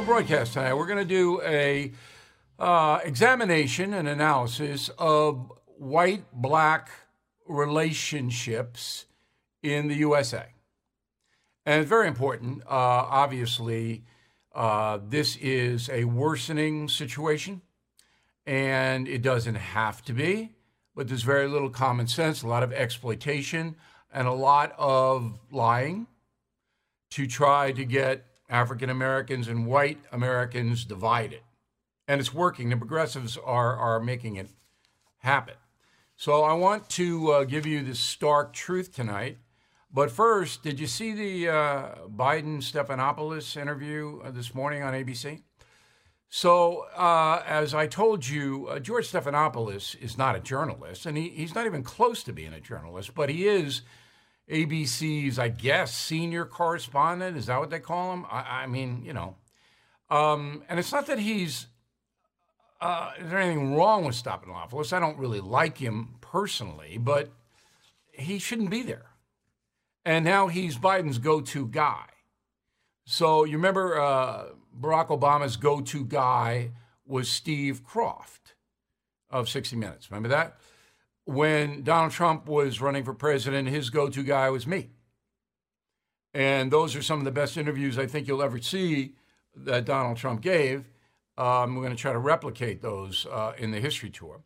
special broadcast tonight. We're going to do a uh, examination and analysis of white-black relationships in the USA, and it's very important. Uh, obviously, uh, this is a worsening situation, and it doesn't have to be. But there's very little common sense, a lot of exploitation, and a lot of lying to try to get African Americans and white Americans divided. And it's working. The progressives are, are making it happen. So I want to uh, give you the stark truth tonight. But first, did you see the uh, Biden Stephanopoulos interview uh, this morning on ABC? So, uh, as I told you, uh, George Stephanopoulos is not a journalist, and he, he's not even close to being a journalist, but he is ABC's, I guess, senior correspondent. Is that what they call him? I, I mean, you know. Um, and it's not that he's, uh, is there anything wrong with Stephanopoulos? I don't really like him personally, but he shouldn't be there. And now he's Biden's go to guy. So you remember uh, Barack Obama's go to guy was Steve Kroft of 60 Minutes. Remember that? When Donald Trump was running for president, his go to guy was me. And those are some of the best interviews I think you'll ever see that Donald Trump gave. Um, we're going to try to replicate those uh, in the history tour.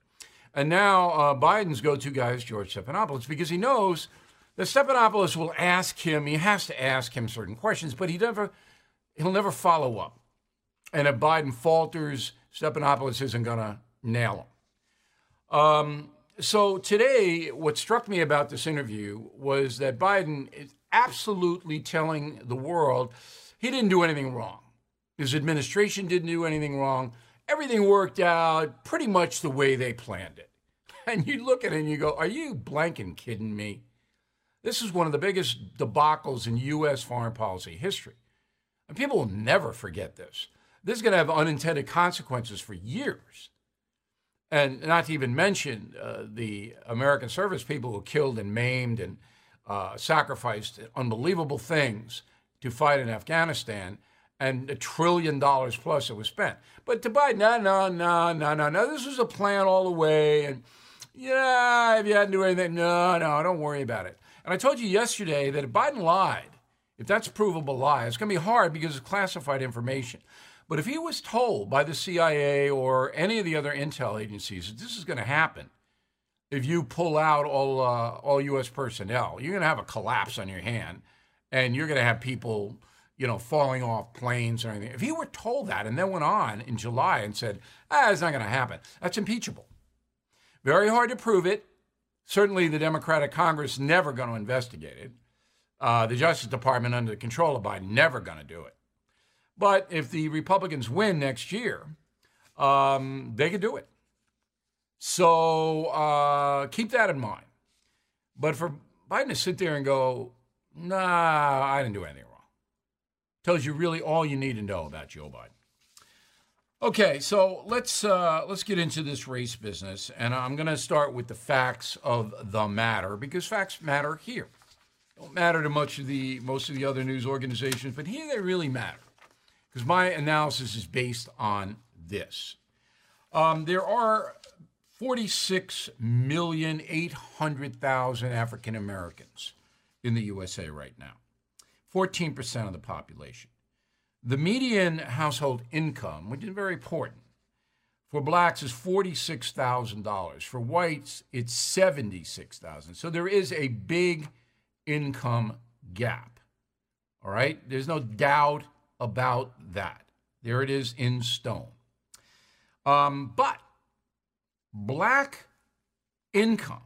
And now uh, Biden's go to guy is George Stephanopoulos because he knows that Stephanopoulos will ask him, he has to ask him certain questions, but he never, he'll never follow up. And if Biden falters, Stephanopoulos isn't going to nail him. Um, so today, what struck me about this interview was that Biden is absolutely telling the world he didn't do anything wrong. His administration didn't do anything wrong. Everything worked out pretty much the way they planned it. And you look at it and you go, Are you blanking kidding me? This is one of the biggest debacles in U.S. foreign policy history. And people will never forget this. This is going to have unintended consequences for years. And not to even mention uh, the American service people who killed and maimed and uh, sacrificed unbelievable things to fight in Afghanistan, and a trillion dollars plus it was spent. But to Biden, no, no, no, no, no, no. This was a plan all the way. And yeah, if you hadn't do anything, no, no, don't worry about it. And I told you yesterday that if Biden lied, if that's a provable lie, it's going to be hard because it's classified information. But if he was told by the CIA or any of the other intel agencies that this is going to happen, if you pull out all uh, all U.S. personnel, you're going to have a collapse on your hand, and you're going to have people, you know, falling off planes or anything. If he were told that and then went on in July and said, "Ah, it's not going to happen," that's impeachable. Very hard to prove it. Certainly, the Democratic Congress never going to investigate it. Uh, the Justice Department, under the control of Biden, never going to do it. But if the Republicans win next year, um, they could do it. So uh, keep that in mind. But for Biden to sit there and go, nah, I didn't do anything wrong, tells you really all you need to know about Joe Biden. Okay, so let's uh, let's get into this race business, and I'm going to start with the facts of the matter because facts matter here. Don't matter to much of the most of the other news organizations, but here they really matter because my analysis is based on this. Um, there are 46,800,000 African Americans in the USA right now, 14% of the population. The median household income, which is very important, for blacks is $46,000. For whites, it's 76,000. So there is a big income gap. All right? There's no doubt about that. There it is in stone. Um, but black income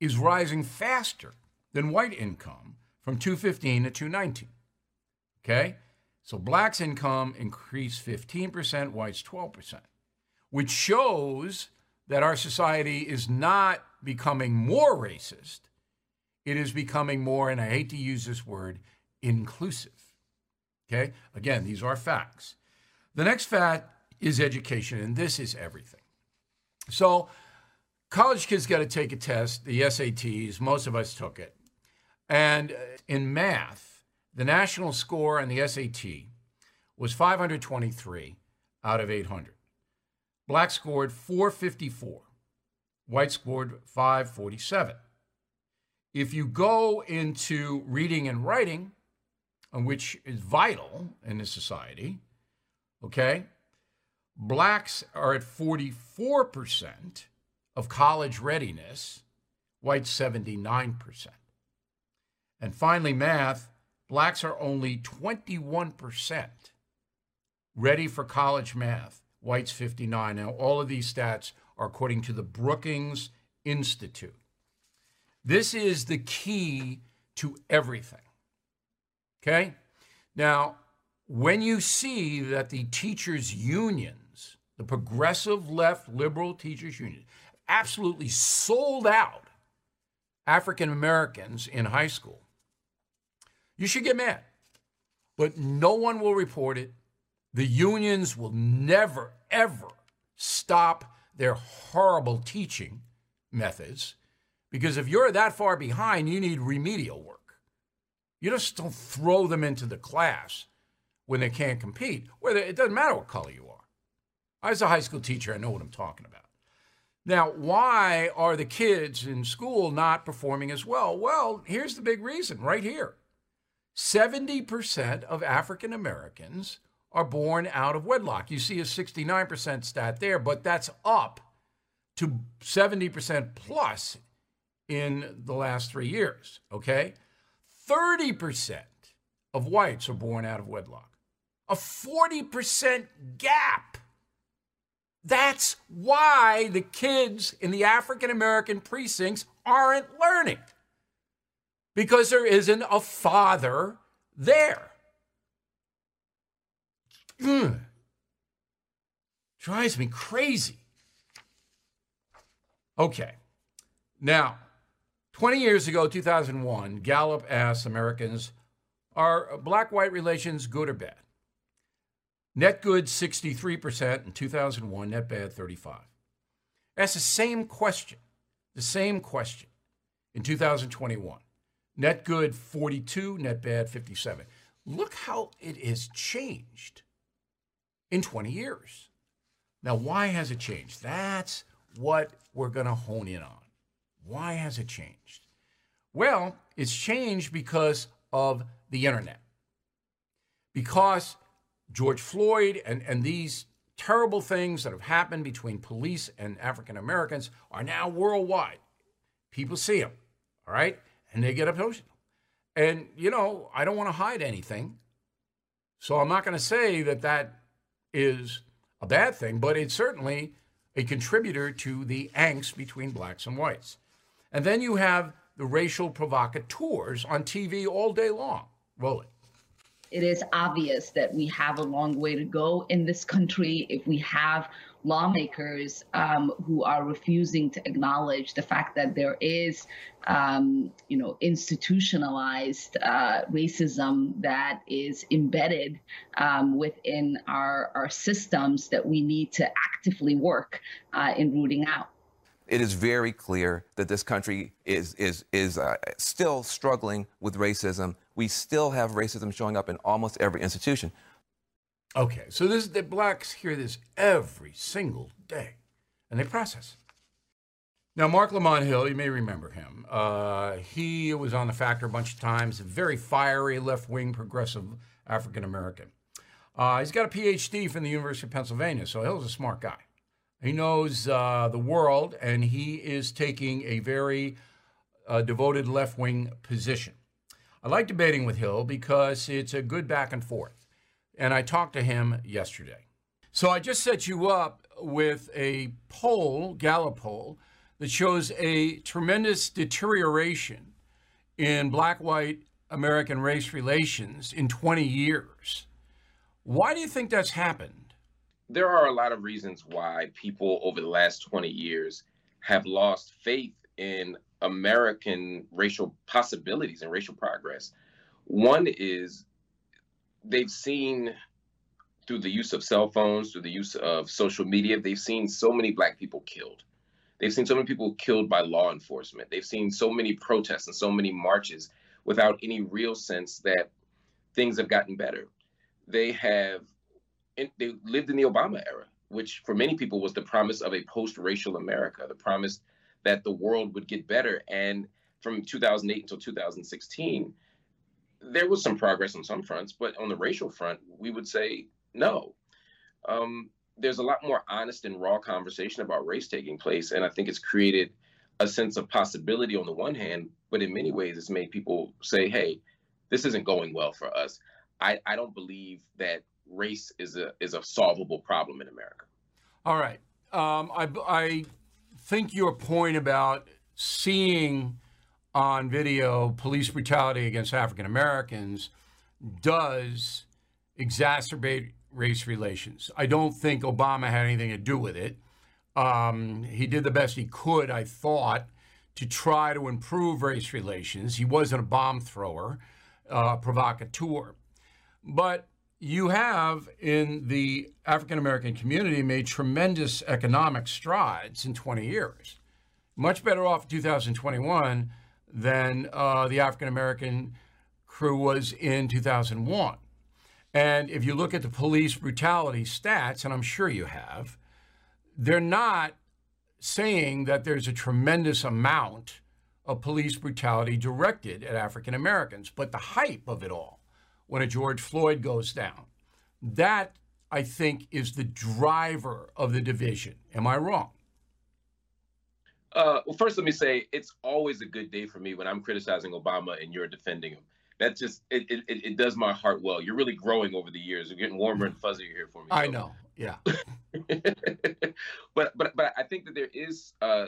is rising faster than white income from 215 to 219. Okay? So blacks' income increased 15%, whites 12%, which shows that our society is not becoming more racist. It is becoming more, and I hate to use this word, inclusive. Okay? Again, these are facts. The next fact is education, and this is everything. So, college kids got to take a test, the SATs. Most of us took it. And uh, in math, the national score on the SAT was 523 out of 800. Black scored 454. White scored 547. If you go into reading and writing, which is vital in this society, okay, blacks are at 44% of college readiness, whites 79%. And finally, math, blacks are only 21% ready for college math, whites 59. Now, all of these stats are according to the Brookings Institute. This is the key to everything. Okay? Now, when you see that the teachers' unions, the progressive left liberal teachers' unions, absolutely sold out African Americans in high school, you should get mad. But no one will report it. The unions will never, ever stop their horrible teaching methods because if you're that far behind, you need remedial work. You just don't throw them into the class when they can't compete. Whether it doesn't matter what color you are. I was a high school teacher. I know what I'm talking about. Now, why are the kids in school not performing as well? Well, here's the big reason right here 70% of African Americans are born out of wedlock. You see a 69% stat there, but that's up to 70% plus in the last three years, okay? 30% of whites are born out of wedlock, a 40% gap. That's why the kids in the African American precincts aren't learning because there isn't a father there. Drives me crazy. Okay. Now, 20 years ago, 2001, Gallup asked Americans, are black white relations good or bad? Net good 63% in 2001, net bad 35. That's the same question, the same question in 2021. Net good 42, net bad 57. Look how it has changed in 20 years. Now, why has it changed? That's what we're going to hone in on. Why has it changed? Well, it's changed because of the internet. Because George Floyd and, and these terrible things that have happened between police and African Americans are now worldwide. People see them, all right? And they get emotional. And, you know, I don't want to hide anything. So I'm not going to say that that is a bad thing, but it's certainly a contributor to the angst between blacks and whites. And then you have the racial provocateurs on TV all day long. Roll it it is obvious that we have a long way to go in this country if we have lawmakers um, who are refusing to acknowledge the fact that there is, um, you know, institutionalized uh, racism that is embedded um, within our, our systems that we need to actively work uh, in rooting out it is very clear that this country is is is uh, still struggling with racism. We still have racism showing up in almost every institution. Okay, so this the blacks hear this every single day, and they process. Now, Marc Lamont Hill, you may remember him. Uh, he was on the Factor a bunch of times. A very fiery, left-wing, progressive African American. Uh, he's got a PhD from the University of Pennsylvania, so Hill's a smart guy. He knows uh, the world, and he is taking a very uh, devoted left wing position. I like debating with Hill because it's a good back and forth. And I talked to him yesterday. So I just set you up with a poll, Gallup poll, that shows a tremendous deterioration in black white American race relations in 20 years. Why do you think that's happened? There are a lot of reasons why people over the last 20 years have lost faith in American racial possibilities and racial progress. One is they've seen through the use of cell phones, through the use of social media, they've seen so many Black people killed. They've seen so many people killed by law enforcement. They've seen so many protests and so many marches without any real sense that things have gotten better. They have in, they lived in the Obama era, which for many people was the promise of a post-racial America, the promise that the world would get better. And from 2008 until 2016, there was some progress on some fronts, but on the racial front, we would say no. Um, there's a lot more honest and raw conversation about race taking place, and I think it's created a sense of possibility on the one hand, but in many ways, it's made people say, "Hey, this isn't going well for us." I, I don't believe that race is a is a solvable problem in America. All right, um, I I think your point about seeing on video police brutality against African Americans does exacerbate race relations. I don't think Obama had anything to do with it. Um, he did the best he could, I thought, to try to improve race relations. He wasn't a bomb thrower, uh, provocateur. But you have in the African American community made tremendous economic strides in 20 years. Much better off in 2021 than uh, the African American crew was in 2001. And if you look at the police brutality stats, and I'm sure you have, they're not saying that there's a tremendous amount of police brutality directed at African Americans, but the hype of it all when a George Floyd goes down, that I think is the driver of the division. Am I wrong? Uh, well, first, let me say it's always a good day for me when I'm criticizing Obama and you're defending him. That just it, it, it does my heart well. You're really growing over the years. You're getting warmer and fuzzier here for me. I know. Yeah. but but but I think that there is uh,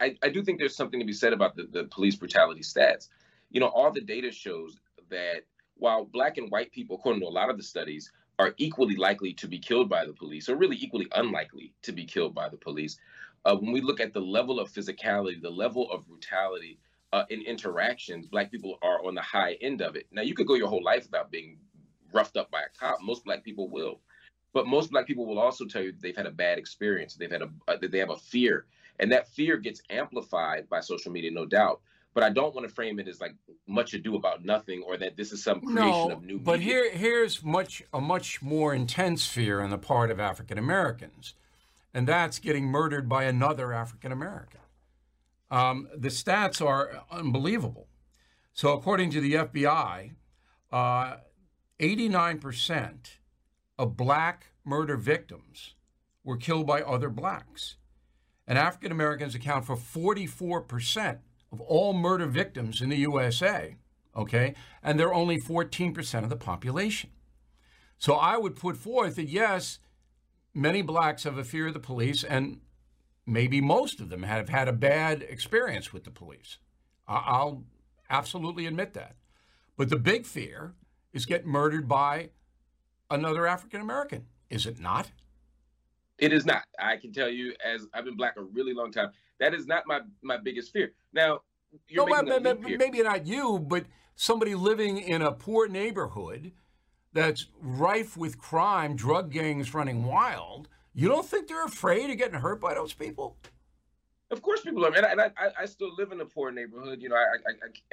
I I do think there's something to be said about the, the police brutality stats. You know, all the data shows that while black and white people, according to a lot of the studies, are equally likely to be killed by the police, or really equally unlikely to be killed by the police, uh, when we look at the level of physicality, the level of brutality uh, in interactions, black people are on the high end of it. Now, you could go your whole life without being roughed up by a cop. Most black people will, but most black people will also tell you that they've had a bad experience. They've had a uh, that they have a fear, and that fear gets amplified by social media, no doubt. But I don't want to frame it as like much ado about nothing, or that this is some creation no, of new. But media. here, here's much a much more intense fear on the part of African Americans and that's getting murdered by another African American. Um, the stats are unbelievable. So, according to the FBI, uh, 89% of black murder victims were killed by other blacks. And African Americans account for 44% of all murder victims in the USA, okay? And they're only 14% of the population. So I would put forth that yes, many blacks have a fear of the police, and maybe most of them have had a bad experience with the police. I'll absolutely admit that. But the big fear is get murdered by another African American, is it not? It is not. I can tell you, as I've been black a really long time, that is not my my biggest fear. Now, you're no, maybe, maybe not you, but somebody living in a poor neighborhood that's rife with crime, drug gangs running wild, you don't think they're afraid of getting hurt by those people? Of course, people are, and I, I, I still live in a poor neighborhood. You know, I,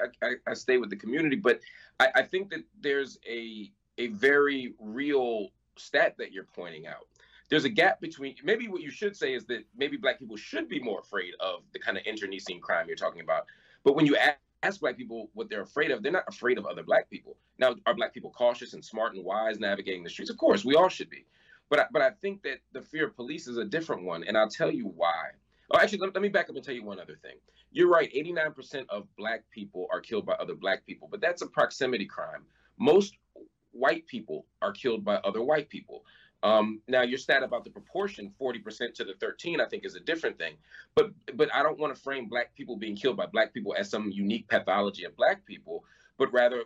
I, I, I stay with the community, but I, I think that there's a a very real stat that you're pointing out. There's a gap between maybe what you should say is that maybe black people should be more afraid of the kind of internecine crime you're talking about. But when you ask ask black people what they're afraid of, they're not afraid of other black people. Now, are black people cautious and smart and wise navigating the streets? Of course, we all should be. But I, but I think that the fear of police is a different one, and I'll tell you why. Oh, actually, let, let me back up and tell you one other thing. You're right. 89% of black people are killed by other black people, but that's a proximity crime. Most white people are killed by other white people. Um, now, your stat about the proportion, 40% to the 13, I think is a different thing. But but I don't want to frame black people being killed by black people as some unique pathology of black people, but rather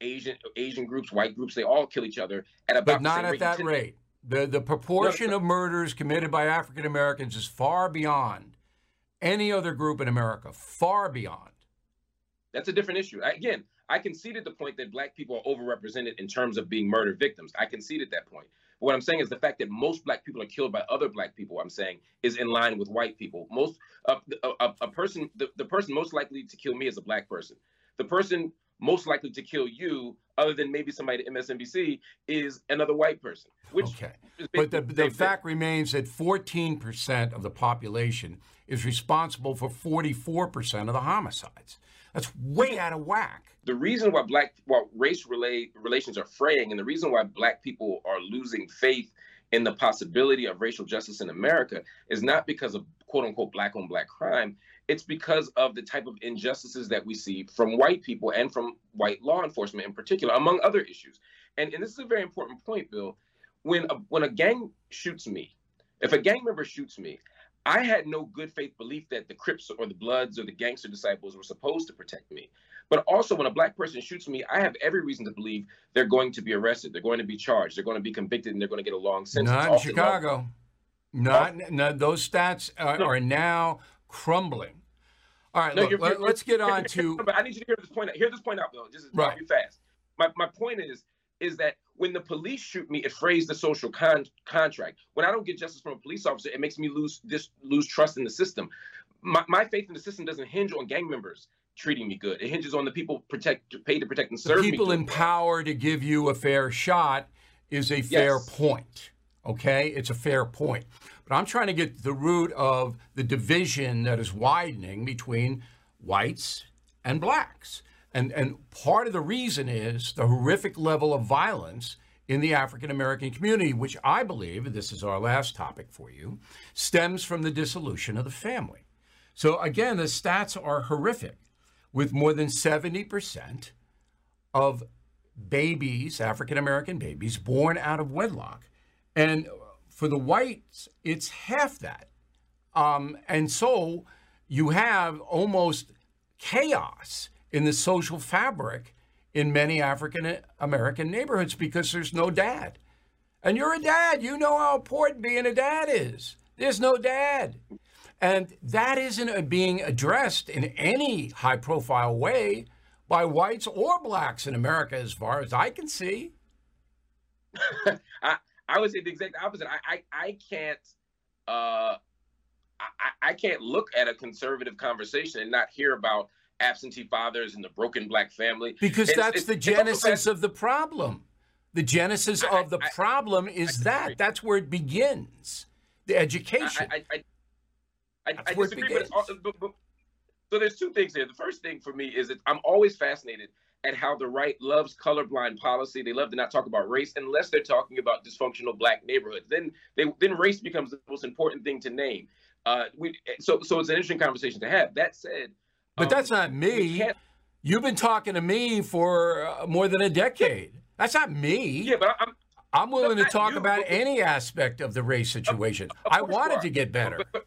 Asian Asian groups, white groups, they all kill each other at about but not at rate. that rate. The the proportion no, of murders committed by African Americans is far beyond any other group in America. Far beyond. That's a different issue. Again, I conceded the point that black people are overrepresented in terms of being murder victims. I conceded that point. What I'm saying is the fact that most black people are killed by other black people, I'm saying, is in line with white people. Most uh, a, a, a person, the, the person most likely to kill me is a black person. The person most likely to kill you, other than maybe somebody at MSNBC, is another white person. Which okay, but the, the fact remains that 14% of the population is responsible for 44% of the homicides. That's way out of whack. The reason why black, why race relate, relations are fraying, and the reason why black people are losing faith in the possibility of racial justice in America is not because of quote unquote black on black crime. It's because of the type of injustices that we see from white people and from white law enforcement in particular, among other issues. And, and this is a very important point, Bill. When a, when a gang shoots me, if a gang member shoots me, I had no good faith belief that the Crips or the Bloods or the gangster disciples were supposed to protect me. But also, when a black person shoots me, I have every reason to believe they're going to be arrested, they're going to be charged, they're going to be convicted, and they're going to get a long sentence. Not in Chicago. Not, not those stats are, no. are, now crumbling. All right, no, look, let, us get on to. But I need you to hear this point. Out. Hear this point out, Bill. Just right. fast. My my point is is that when the police shoot me, it frays the social con- contract. When I don't get justice from a police officer, it makes me lose this lose trust in the system. My, my faith in the system doesn't hinge on gang members treating me good. It hinges on the people protect paid to protect and serve the people in power to give you a fair shot is a fair yes. point. Okay, it's a fair point. But I'm trying to get the root of the division that is widening between whites and blacks. And, and part of the reason is the horrific level of violence in the African American community, which I believe, this is our last topic for you, stems from the dissolution of the family. So again, the stats are horrific, with more than 70% of babies, African American babies, born out of wedlock. And for the whites, it's half that. Um, and so you have almost chaos in the social fabric in many African American neighborhoods because there's no dad. And you're a dad. You know how important being a dad is. There's no dad. And that isn't being addressed in any high profile way by whites or blacks in America, as far as I can see. I, I would say the exact opposite. I, I, I can't uh, I, I can't look at a conservative conversation and not hear about absentee fathers and the broken black family. Because it's, that's it's, the genesis of the problem. The genesis I, of the I, problem is that. That's where it begins. The education. I, I, disagree, but, but, but, so there's two things here. The first thing for me is that I'm always fascinated at how the right loves colorblind policy. They love to not talk about race unless they're talking about dysfunctional black neighborhoods. Then they then race becomes the most important thing to name. Uh, we so so it's an interesting conversation to have. That said, but um, that's not me. You've been talking to me for uh, more than a decade. That's not me. Yeah, but I'm. I'm willing to talk you, about but, any aspect of the race situation. Of, of I wanted to get better. But, but,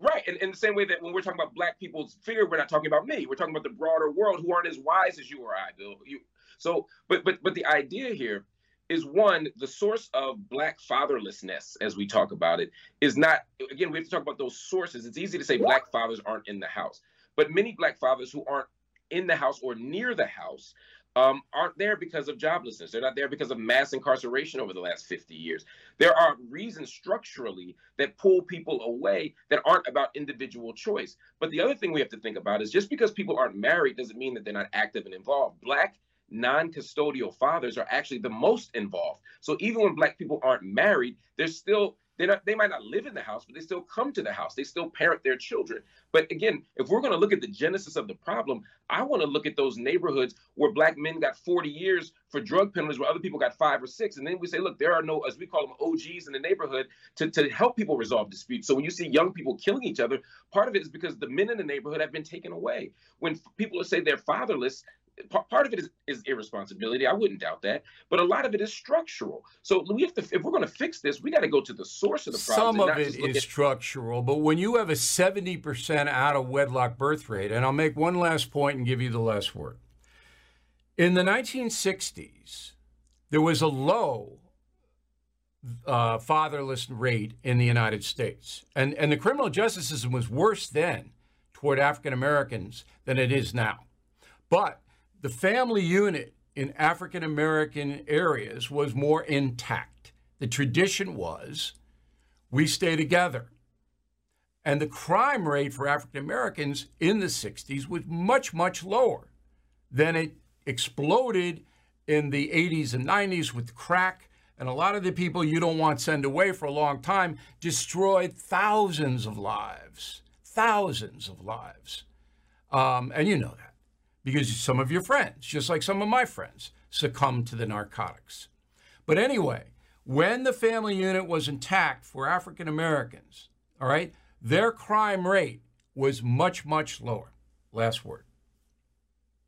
right, and in the same way that when we're talking about black people's fear, we're not talking about me. We're talking about the broader world who aren't as wise as you or I, Bill. You, so, but but but the idea here is one the source of black fatherlessness as we talk about it is not again we have to talk about those sources it's easy to say black fathers aren't in the house but many black fathers who aren't in the house or near the house um, aren't there because of joblessness. They're not there because of mass incarceration over the last 50 years. There are reasons structurally that pull people away that aren't about individual choice. But the other thing we have to think about is just because people aren't married doesn't mean that they're not active and involved. Black non-custodial fathers are actually the most involved. So even when black people aren't married, they're still they they might not live in the house, but they still come to the house. They still parent their children. But again, if we're going to look at the genesis of the problem, I want to look at those neighborhoods where black men got 40 years for drug penalties, where other people got five or six. And then we say, look, there are no, as we call them, OGs in the neighborhood to, to help people resolve disputes. So when you see young people killing each other, part of it is because the men in the neighborhood have been taken away. When people say they're fatherless, part of it is, is irresponsibility. I wouldn't doubt that, but a lot of it is structural. So we have to, if we're going to fix this, we got to go to the source of the problem. Some of it is at- structural, but when you have a seventy percent out of wedlock birth rate, and I'll make one last point and give you the last word. In the 1960s, there was a low uh, fatherless rate in the United States, and and the criminal justice system was worse then toward African Americans than it is now. But the family unit in African American areas was more intact. The tradition was we stay together. And the crime rate for African Americans in the 60s was much, much lower Then it exploded in the 80s and 90s with crack. And a lot of the people you don't want sent away for a long time destroyed thousands of lives, thousands of lives. Um, and you know that because some of your friends, just like some of my friends, succumbed to the narcotics. But anyway, when the family unit was intact for African Americans, all right, their crime rate was much, much lower. Last word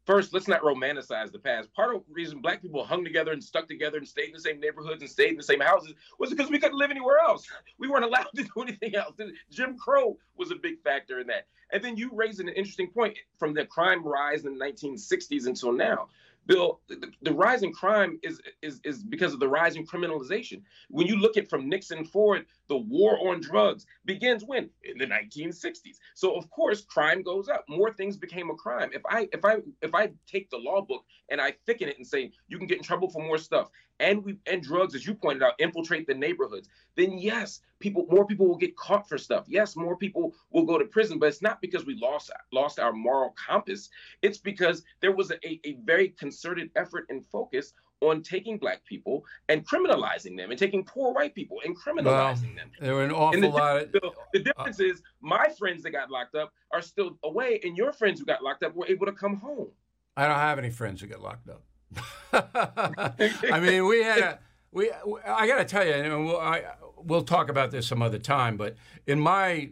first, let's not romanticize the past. Part of the reason black people hung together and stuck together and stayed in the same neighborhoods and stayed in the same houses was because we couldn't live anywhere else. We weren't allowed to do anything else. Jim Crow was a big factor in that. And then you raised an interesting point from the crime rise in the 1960s until now. Bill, the, the, rise in crime is, is is because of the rise in criminalization. When you look at from Nixon forward, the war on drugs begins when in the 1960s. So of course, crime goes up. More things became a crime. If I if I if I take the law book and I thicken it and say you can get in trouble for more stuff, and we and drugs, as you pointed out, infiltrate the neighborhoods, then yes, people more people will get caught for stuff. Yes, more people will go to prison, but it's not because we lost lost our moral compass. It's because there was a, a very concerted effort and focus on taking black people and criminalizing them and taking poor white people and criminalizing well, them. There were an awful the, lot of. The, the difference uh, is my friends that got locked up are still away, and your friends who got locked up were able to come home. I don't have any friends who got locked up. I mean, we had a, we. I got to tell you, and we'll, I, we'll talk about this some other time. But in my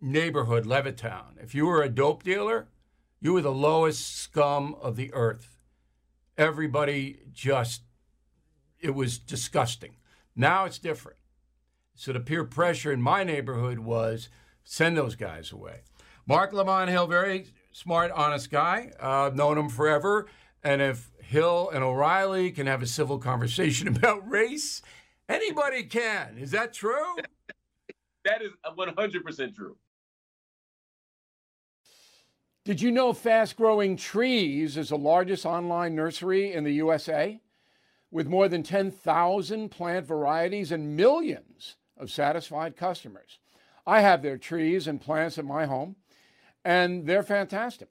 neighborhood, Levittown, if you were a dope dealer, you were the lowest scum of the earth. Everybody just, it was disgusting. Now it's different. So the peer pressure in my neighborhood was send those guys away. Marc Lamont Hill, very smart, honest guy. Uh, known him forever. And if Hill and O'Reilly can have a civil conversation about race, anybody can. Is that true? that is 100% true. Did you know Fast Growing Trees is the largest online nursery in the USA? With more than 10,000 plant varieties and millions of satisfied customers. I have their trees and plants at my home, and they're fantastic.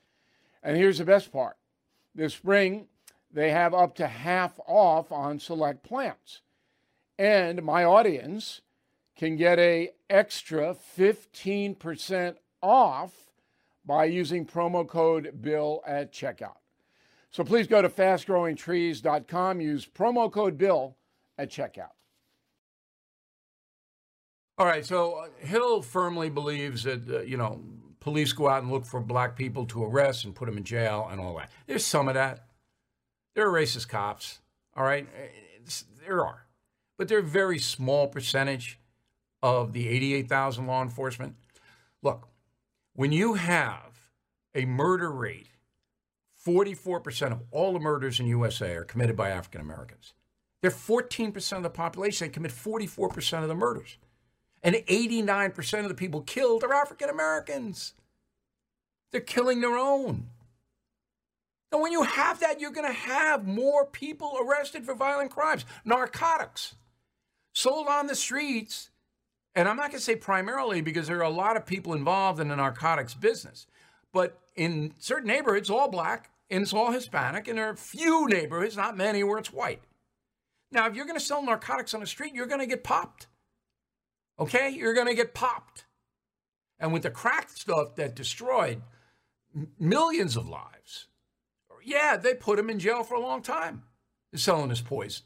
And here's the best part this spring, they have up to half off on select plants. And my audience can get a extra 15% off by using promo code BILL at checkout. So please go to fastgrowingtrees.com, use promo code BILL at checkout. All right, so uh, Hill firmly believes that, uh, you know, police go out and look for black people to arrest and put them in jail and all that. There's some of that. There are racist cops, all right? Eh, it's, there are. But they're a very small percentage of the 88,000 law enforcement. Look, when you have a murder rate, 44% of all the murders in USA are committed by African Americans. They're 14% of the population. They commit 44% of the murders. And 89% of the people killed are African Americans. They're killing their own. And when you have that, you're going to have more people arrested for violent crimes. Narcotics sold on the streets. And I'm not going to say primarily because there are a lot of people involved in the narcotics business. But in certain neighborhoods, all black and it's all Hispanic. And there are few neighborhoods, not many, where it's white. Now, if you're going to sell narcotics on the street, you're going to get popped. Okay? You're going to get popped. And with the crack stuff that destroyed millions of lives, yeah, they put him in jail for a long time, selling his poison.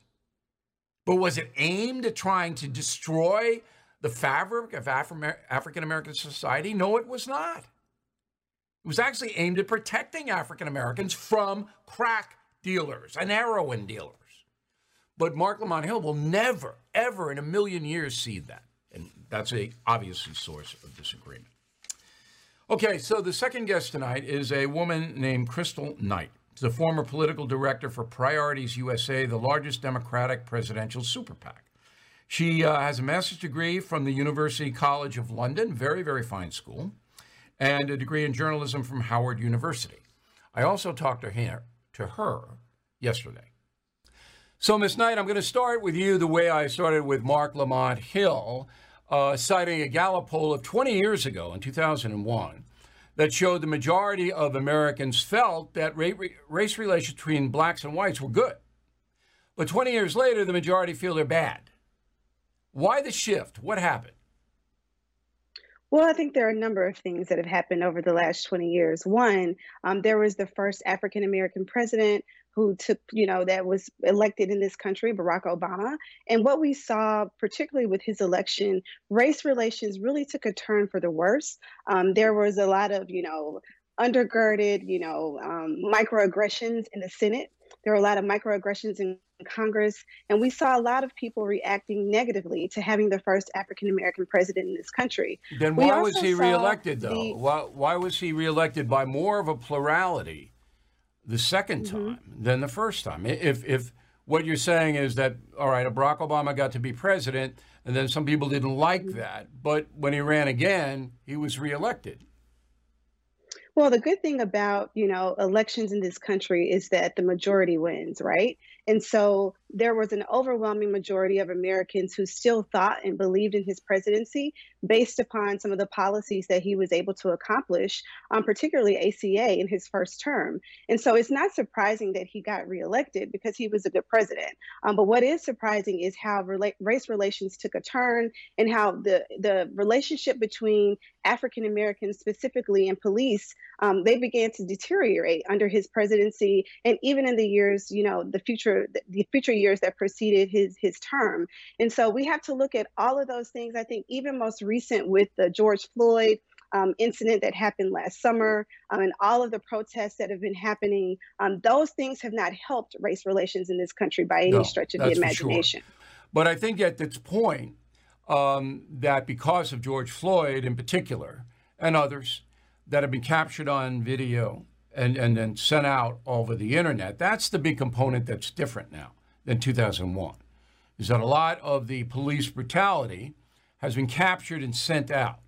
But was it aimed at trying to destroy the fabric of African American society? No, it was not. It was actually aimed at protecting African Americans from crack dealers and heroin dealers. But Marc Lamont Hill will never, ever in a million years see that. And that's a obviously source of disagreement. Okay, so the second guest tonight is a woman named Kristal Knight. She's the former political director for Priorities USA, the largest Democratic presidential super PAC. She uh, has a master's degree from the University College of London, very, very fine school, and a degree in journalism from Howard University. I also talked to her, to her yesterday. So, Ms. Knight, I'm going to start with you the way I started with Marc Lamont Hill, uh, citing a Gallup poll of 20 years ago in 2001 that showed the majority of Americans felt that race relations between blacks and whites were good. But 20 years later, the majority feel they're bad. Why the shift? What happened? Well, I think there are a number of things that have happened over the last 20 years. One, um, there was the first African American president who took, you know, that was elected in this country, Barack Obama. And what we saw, particularly with his election, race relations really took a turn for the worse. Um, there was a lot of, you know, undergirded, you know, um, microaggressions in the Senate. There were a lot of microaggressions in Congress, and we saw a lot of people reacting negatively to having the first African American president in this country. Then why was he reelected, though? The, why, why was he reelected by more of a plurality the 2nd mm-hmm. time than the first time? If if what you're saying is that all right, Barack Obama got to be president, and then some people didn't like mm-hmm. that, but when he ran again, he was reelected. Well, the good thing about, you know, elections in this country is that the majority wins, right? And so there was an overwhelming majority of Americans who still thought and believed in his presidency based upon some of the policies that he was able to accomplish, um, particularly ACA in his first term. And so it's not surprising that he got reelected because he was a good president. Um, but what is surprising is how rela- race relations took a turn and how the, the relationship between African Americans specifically and police, um, they began to deteriorate under his presidency and even in the years, you know, the future, the future years that preceded his his term. And so we have to look at all of those things. I think even most recent with the George Floyd um, incident that happened last summer um, and all of the protests that have been happening, um, those things have not helped race relations in this country by any no, stretch of the imagination. Sure. But I think at this point, um, that because of George Floyd in particular and others that have been captured on video and, and then sent out over the internet, that's the big component that's different now than 2001. Is that a lot of the police brutality has been captured and sent out.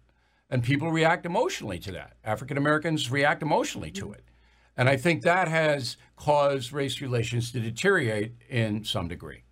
And people react emotionally to that. African Americans react emotionally to it. And I think that has caused race relations to deteriorate in some degree.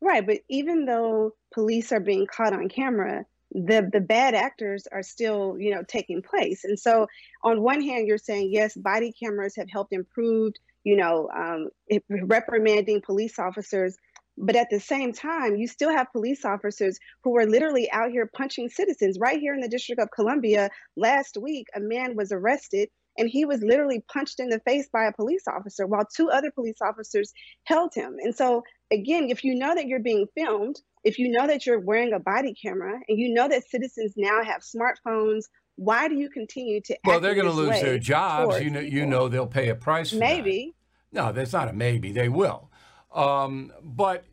Right, but even though police are being caught on camera, the the bad actors are still, you know, taking place. And so on one hand you're saying yes, body cameras have helped improve, you know, um, reprimanding police officers but at the same time, you still have police officers who are literally out here punching citizens. Right here in the District of Columbia, last week, a man was arrested and he was literally punched in the face by a police officer while two other police officers held him. And so, again, if you know that you're being filmed, if you know that you're wearing a body camera, and you know that citizens now have smartphones, why do you continue to? Well, they're going to lose their jobs. You know, people? you know they'll pay a price. maybe. That. No, that's not a maybe. They will. Um, but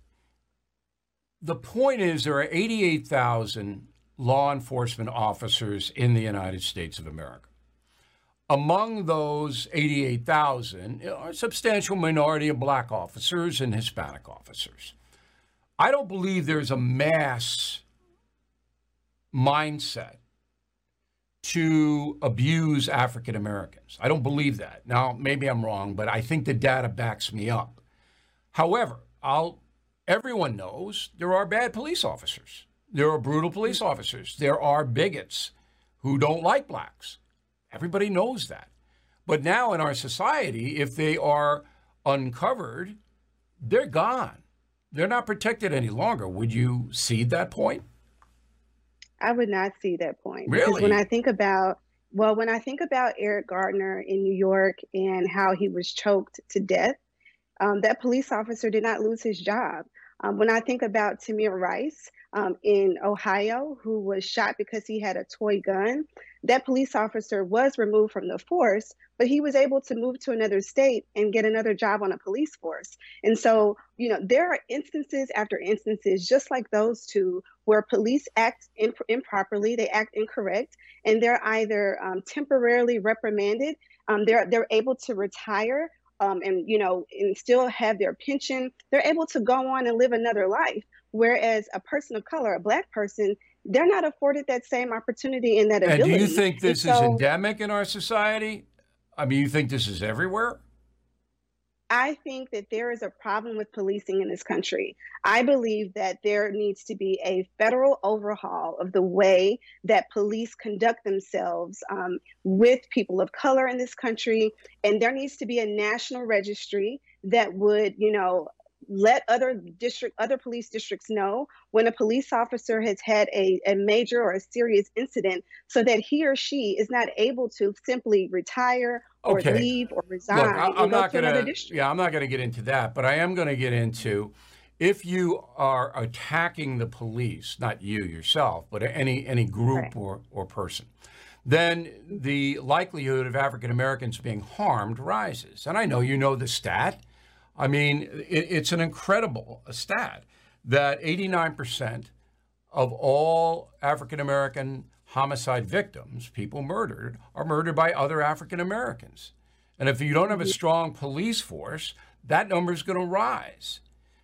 the point is, there are 88,000 law enforcement officers in the United States of America. Among those 88,000 are a substantial minority of black officers and Hispanic officers. I don't believe there's a mass mindset to abuse African Americans. I don't believe that. Now, maybe I'm wrong, but I think the data backs me up. However, I'll everyone knows there are bad police officers. There are brutal police officers. There are bigots who don't like blacks. Everybody knows that. But now in our society, if they are uncovered, they're gone. They're not protected any longer. Would you see that point? I would not see that point. Really? Because when I think about well, when I think about Eric Gardner in New York and how he was choked to death, um, that police officer did not lose his job. Um, when I think about Tamir Rice, um, in Ohio who was shot because he had a toy gun. That police officer was removed from the force, but he was able to move to another state and get another job on a police force. And so, you know, there are instances after instances, just like those two, where police act imp- improperly, they act incorrect, and they're either um, temporarily reprimanded, um, they're they're able to retire. Um, and you know, and still have their pension. They're able to go on and live another life. Whereas a person of color, a black person, they're not afforded that same opportunity and that ability. And do you think this so, is endemic in our society? I mean, you think this is everywhere? I think that there is a problem with policing in this country. I believe that there needs to be a federal overhaul of the way that police conduct themselves um, with people of color in this country. And there needs to be a national registry that would, you know, let other district other police districts know when a police officer has had a, a major or a serious incident so that he or she is not able to simply retire or okay. leave or resign Look, I, am not to yeah i'm not going to get into that but i am going to get into if you are attacking the police not you yourself but any any group right. or, or person then the likelihood of african americans being harmed rises and i know you know the stat I mean, it, it's an incredible stat that 89% of all African American homicide victims, people murdered, are murdered by other African Americans. And if you don't have a mm-hmm. strong police force, that number is going to rise.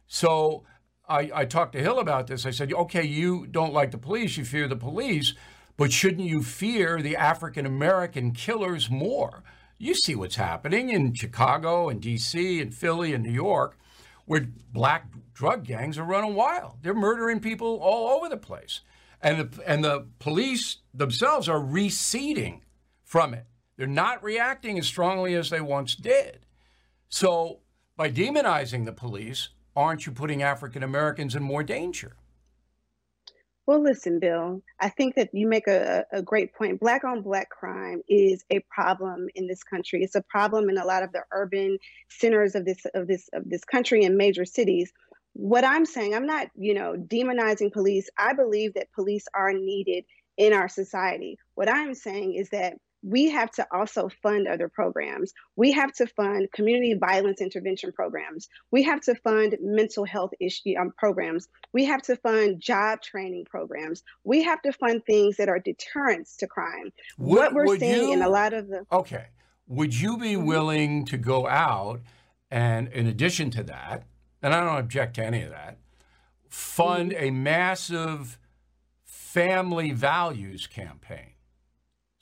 So I, I talked to Hill about this. I said, okay, you don't like the police, you fear the police, but shouldn't you fear the African American killers more? You see what's happening in Chicago and D.C. and Philly and New York, where black drug gangs are running wild. They're murdering people all over the place. And the, and the police themselves are receding from it. They're not reacting as strongly as they once did. So, by demonizing the police, aren't you putting African Americans in more danger? Well, listen, Bill, I think that you make a, a great point. Black on black crime is a problem in this country. It's a problem in a lot of the urban centers of this of this of this country and major cities. What I'm saying, I'm not, you know, demonizing police. I believe that police are needed in our society. What I'm saying is that we have to also fund other programs. We have to fund community violence intervention programs. We have to fund mental health issue um, programs. We have to fund job training programs. We have to fund things that are deterrents to crime. Would, what we're seeing you, in a lot of the okay, would you be mm-hmm. willing to go out and, in addition to that, and I don't object to any of that, fund mm-hmm. a massive family values campaign?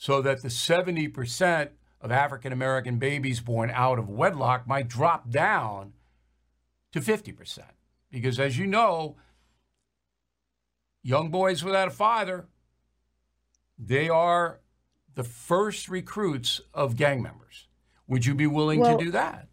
So that the 70% of African American babies born out of wedlock might drop down to 50%. Because as you know, young boys without a father, they are the first recruits of gang members. Would you be willing well, to do that?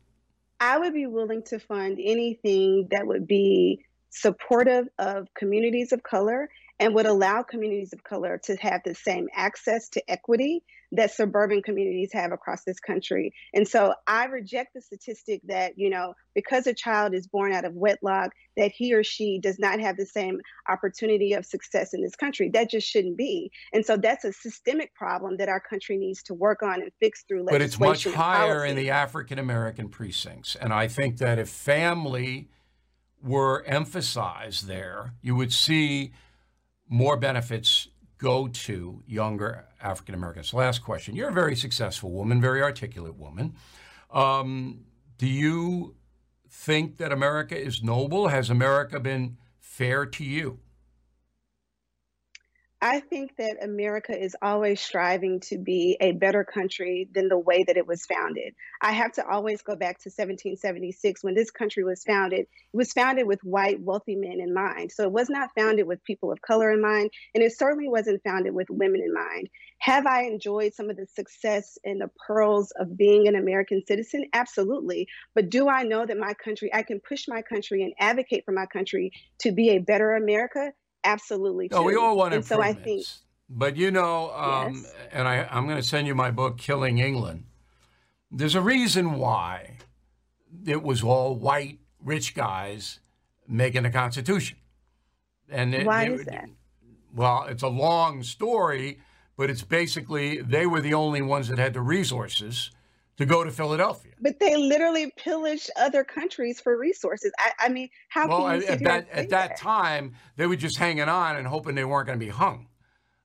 I would be willing to fund anything that would be supportive of communities of color and would allow communities of color to have the same access to equity that suburban communities have across this country. And so I reject the statistic that, you know, because a child is born out of wedlock, that he or she does not have the same opportunity of success in this country. That just shouldn't be. And so that's a systemic problem that our country needs to work on and fix through legislation. But it's much higher in the African American precincts. And I think that if family were emphasized there, you would see more benefits go to younger African Americans. Last question. You're a very successful woman, very articulate woman. Um, do you think that America is noble? Has America been fair to you? I think that America is always striving to be a better country than the way that it was founded. I have to always go back to 1776 when this country was founded. It was founded with white, wealthy men in mind. So it was not founded with people of color in mind, and it certainly wasn't founded with women in mind. Have I enjoyed some of the success and the pearls of being an American citizen? Absolutely. But do I know that my country, I can push my country and advocate for my country to be a better America? Absolutely no, we all want and so I think, but you know, um, yes. and I, I'm going to send you my book, Killing England. There's a reason why it was all white rich guys making the Constitution. And it, Why it- is that? Well, it's a long story, but it's basically they were the only ones that had the resources to go to Philadelphia. But they literally pillaged other countries for resources. I, I mean, how well, can you at, that at that time, they were just hanging on and hoping they weren't going to be hung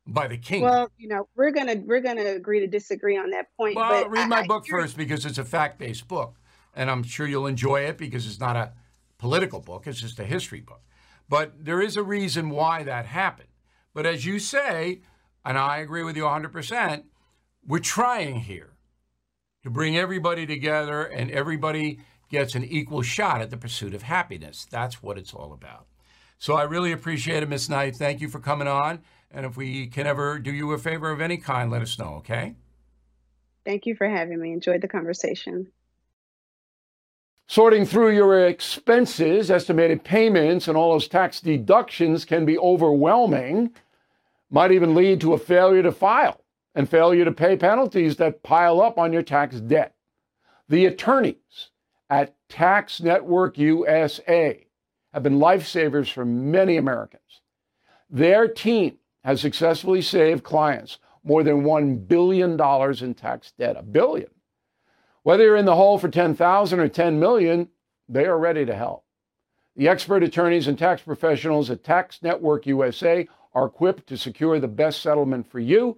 by the king. Well, you know, we're gonna we're gonna agree to disagree on that point. Well, but read I- my I book first because it's a fact-based book, and I'm sure you'll enjoy it because it's not a political book; it's just a history book. But there is a reason why that happened. But as you say, and I agree with you 100%, we're trying here to bring everybody together, and everybody gets an equal shot at the pursuit of happiness. That's what it's all about. So I really appreciate it, Miss Knight. Thank you for coming on. And if we can ever do you a favor of any kind, let us know, okay? Thank you for having me. Enjoyed the conversation. Sorting through your expenses, estimated payments, and all those tax deductions can be overwhelming, might even lead to a failure to file and failure to pay penalties that pile up on your tax debt. The attorneys at Tax Network USA have been lifesavers for many Americans. Their team has successfully saved clients more than $1 billion in tax debt. A billion. Whether you're in the hole for 10,000 or 10 million, they are ready to help. The expert attorneys and tax professionals at Tax Network USA are equipped to secure the best settlement for you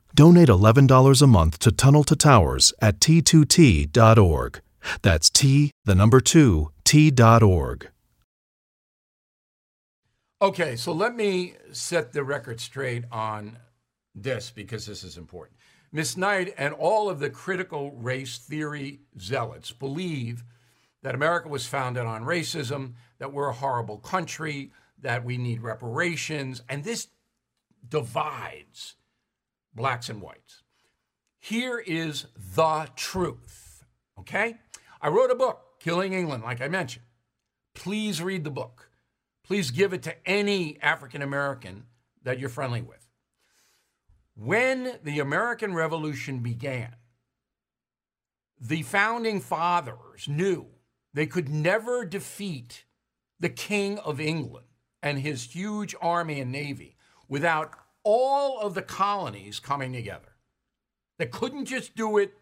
Donate $11 a month to Tunnel to Towers at t2t.org. That's T, the number 2, t.org. Okay, so let me set the record straight on this because this is important. Miss Knight and all of the critical race theory zealots believe that America was founded on racism, that we're a horrible country, that we need reparations, and this divides blacks and whites. Here is the truth, okay? I wrote a book, Killing England, like I mentioned. Please read the book. Please give it to any African American that you're friendly with. When the American Revolution began, the founding fathers knew they could never defeat the King of England and his huge army and navy without all of the colonies coming together. They couldn't just do it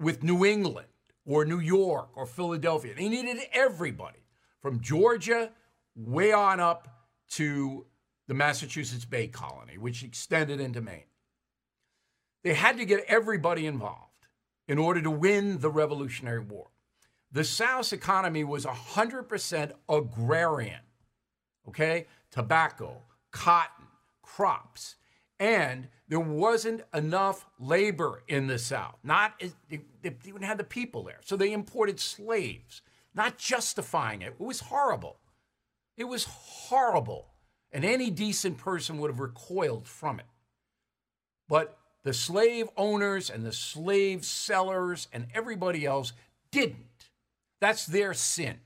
with New England or New York or Philadelphia. They needed everybody from Georgia way on up to the Massachusetts Bay Colony, which extended into Maine. They had to get everybody involved in order to win the Revolutionary War. The South's economy was 100% agrarian, okay? Tobacco, cotton, crops. And there wasn't enough labor in the South. Not they, they didn't have the people there. So they imported slaves, not justifying it. It was horrible. It was horrible. And any decent person would have recoiled from it. But the slave owners and the slave sellers and everybody else didn't. That's their sin.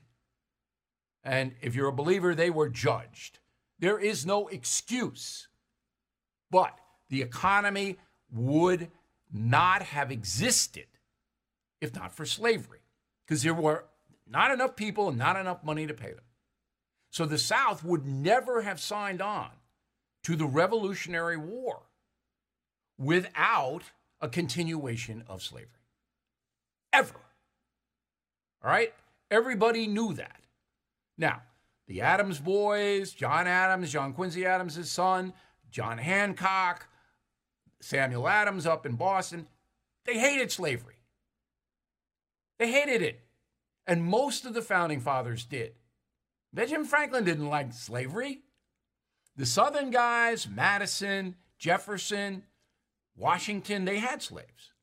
And if you're a believer, they were judged. There is no excuse. But the economy would not have existed if not for slavery. because there were not enough people and not enough money to pay them. So the South would never have signed on to the Revolutionary War without a continuation of slavery. Ever. All right? Everybody knew that. Now, the Adams boys, John Adams, John Quincy Adams' son, John Hancock, Samuel Adams up in Boston, they hated slavery. They hated it. And most of the founding fathers did. Benjamin Franklin didn't like slavery. The Southern guys, Madison, Jefferson, Washington, they had slaves.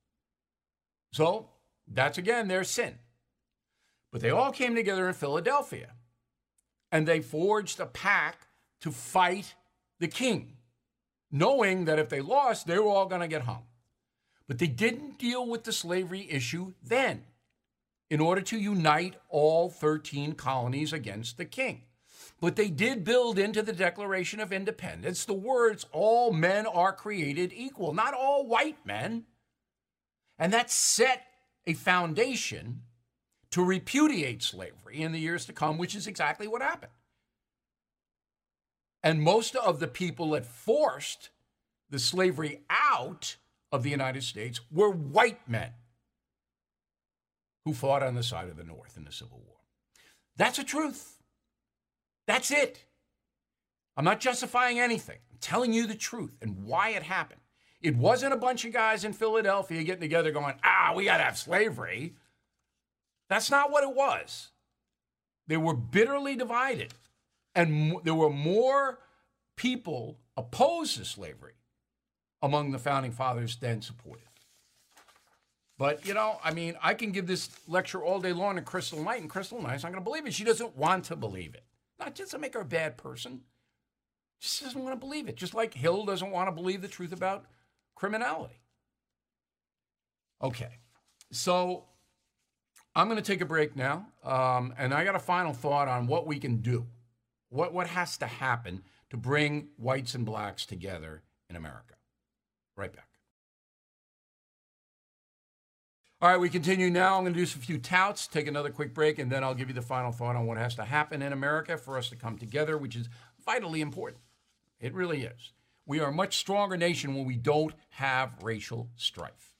So that's again their sin. But they all came together in Philadelphia and they forged a pact to fight the king, knowing that if they lost, they were all going to get hung. But they didn't deal with the slavery issue then in order to unite all 13 colonies against the king. But they did build into the Declaration of Independence the words, all men are created equal, not all white men. And that set a foundation to repudiate slavery in the years to come, which is exactly what happened. And most of the people that forced the slavery out of the United States were white men who fought on the side of the North in the Civil War. That's the truth. That's it. I'm not justifying anything. I'm telling you the truth and why it happened. It wasn't a bunch of guys in Philadelphia getting together going, ah, we got to have slavery. That's not what it was. They were bitterly divided, and there were more people opposed to slavery among the founding fathers than supported. But, you know, I mean, I can give this lecture all day long to Kristal Knight, and Kristal Knight's not going to believe it. She doesn't want to believe it. Not just to make her a bad person, she doesn't want to believe it. Just like Hill doesn't want to believe the truth about criminality. Okay, so I'm going to take a break now, um, and I got a final thought on what we can do, what what has to happen to bring whites and blacks together in America. Right back. All right, we continue now. I'm going to do a few touts, take another quick break, and then I'll give you the final thought on what has to happen in America for us to come together, which is vitally important. It really is. We are a much stronger nation when we don't have racial strife.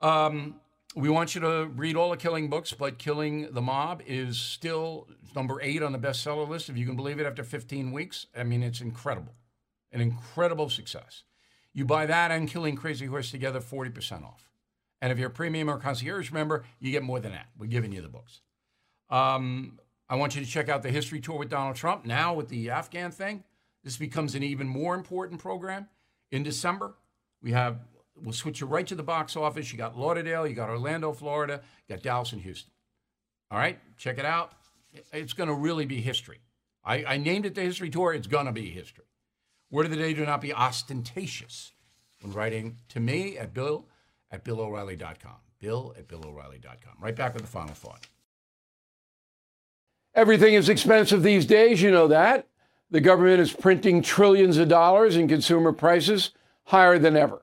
Um, we want you to read all the killing books, but Killing the Mob is still number eight on the bestseller list, if you can believe it, after 15 weeks. I mean, it's incredible. An incredible success. You buy that and Killing Crazy Horse together, 40% off. And if you're a premium or concierge member, you get more than that. We're giving you the books. Um, I want you to check out the history tour with Donald Trump. Now, with the Afghan thing, this becomes an even more important program. In December, we have, we'll switch you right to the box office. You got Lauderdale, you got Orlando, Florida, you got Dallas and Houston. All right, check it out. It's going to really be history. I, I named it the history tour. It's going to be history. Word of the day do not be ostentatious when writing to me at bill at BillO'Reilly.com. Bill at BillO'Reilly.com. Right back with the final thought. Everything is expensive these days, you know that. The government is printing trillions of dollars and consumer prices higher than ever.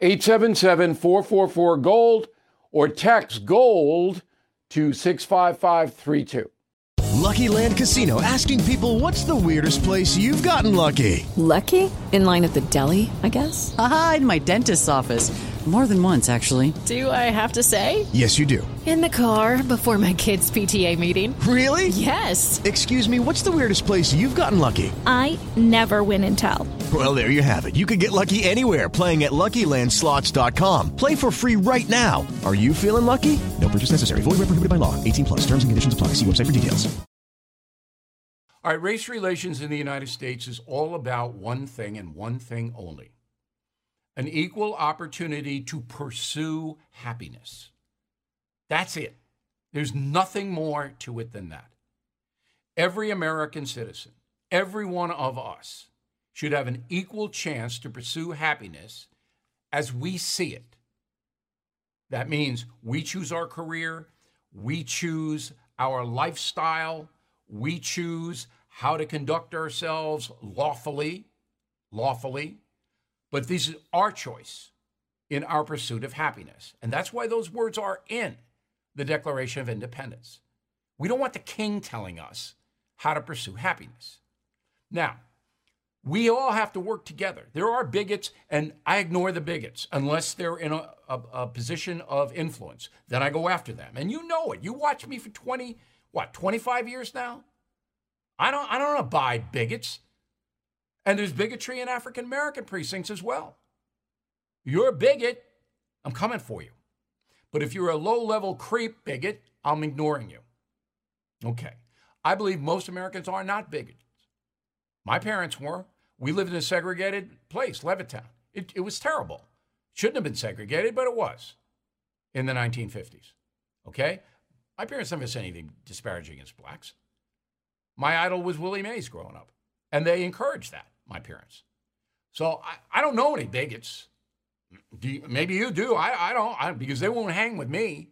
877 444 GOLD, or text GOLD to 65532. Lucky Land Casino asking people what's the weirdest place you've gotten lucky? Lucky? In line at the deli, I guess? Aha, in my dentist's office. More than once, actually. Do I have to say? Yes, you do. In the car before my kids' PTA meeting. Really? Yes. Excuse me, what's the weirdest place you've gotten lucky? I never win and tell. Well, there you have it. You can get lucky anywhere playing at LuckyLandSlots.com. Play for free right now. Are you feeling lucky? No purchase necessary. Void where prohibited by law. 18 plus. Terms and conditions apply. See website for details. All right, race relations in the United States is all about one thing and one thing only an equal opportunity to pursue happiness. That's it. There's nothing more to it than that. Every American citizen, every one of us, should have an equal chance to pursue happiness as we see it. That means we choose our career, we choose our lifestyle, we choose how to conduct ourselves lawfully, lawfully, but this is our choice in our pursuit of happiness. And that's why those words are in the Declaration of Independence. We don't want the king telling us how to pursue happiness. Now, we all have to work together. There are bigots, and I ignore the bigots unless they're in a, a, a, position of influence. Then I go after them. And you know it. You watch me for 20, what, 25 years now? I don't, I don't abide bigots. And there's bigotry in African American precincts as well. You're a bigot, I'm coming for you. But if you're a low level creep bigot, I'm ignoring you. Okay. I believe most Americans are not bigots. My parents were. We lived in a segregated place, Levittown. It, it was terrible. Shouldn't have been segregated, but it was in the 1950s. Okay? My parents never said anything disparaging against blacks. My idol was Willie Mays growing up, and they encouraged that my parents. So I, I don't know any bigots. You, maybe you do. I, I don't, I, because they won't hang with me.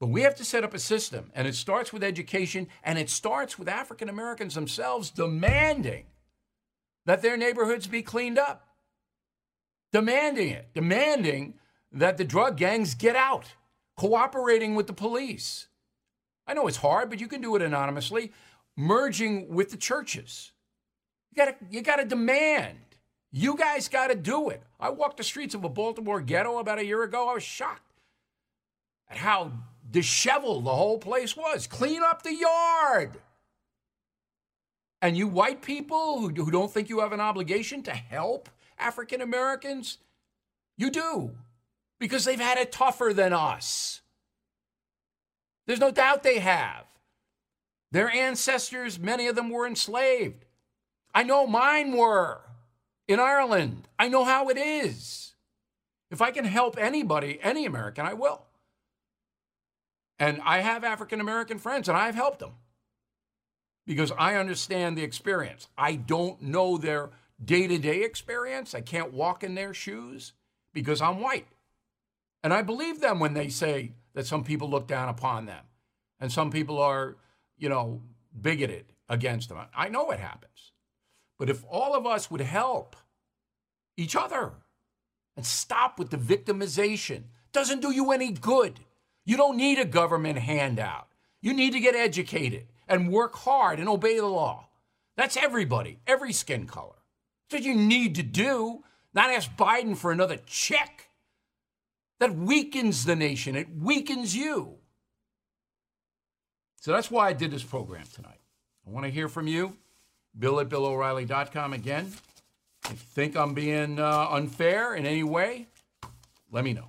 But we have to set up a system, and it starts with education, and it starts with African Americans themselves demanding that their neighborhoods be cleaned up. Demanding it, demanding that the drug gangs get out, cooperating with the police. I know it's hard, but you can do it anonymously, merging with the churches. You gotta, you gotta demand. You guys gotta do it. I walked the streets of a Baltimore ghetto about a year ago. I was shocked at how disheveled the whole place was. Clean up the yard. And you white people who, who don't think you have an obligation to help African Americans, you do, because they've had it tougher than us. There's no doubt they have. Their ancestors, many of them were enslaved. I know mine were in Ireland. I know how it is. If I can help anybody, any American, I will. And I have African American friends and I've helped them because I understand the experience. I don't know their day to day experience. I can't walk in their shoes because I'm white. And I believe them when they say that some people look down upon them and some people are, you know, bigoted against them. I know it happens. But if all of us would help each other and stop with the victimization, doesn't do you any good. You don't need a government handout. You need to get educated and work hard and obey the law. That's everybody, every skin color. That's what you need to do, not ask Biden for another check. That weakens the nation, it weakens you. So that's why I did this program tonight. I want to hear from you. Bill at BillO'Reilly.com again. If you think I'm being uh, unfair in any way, let me know.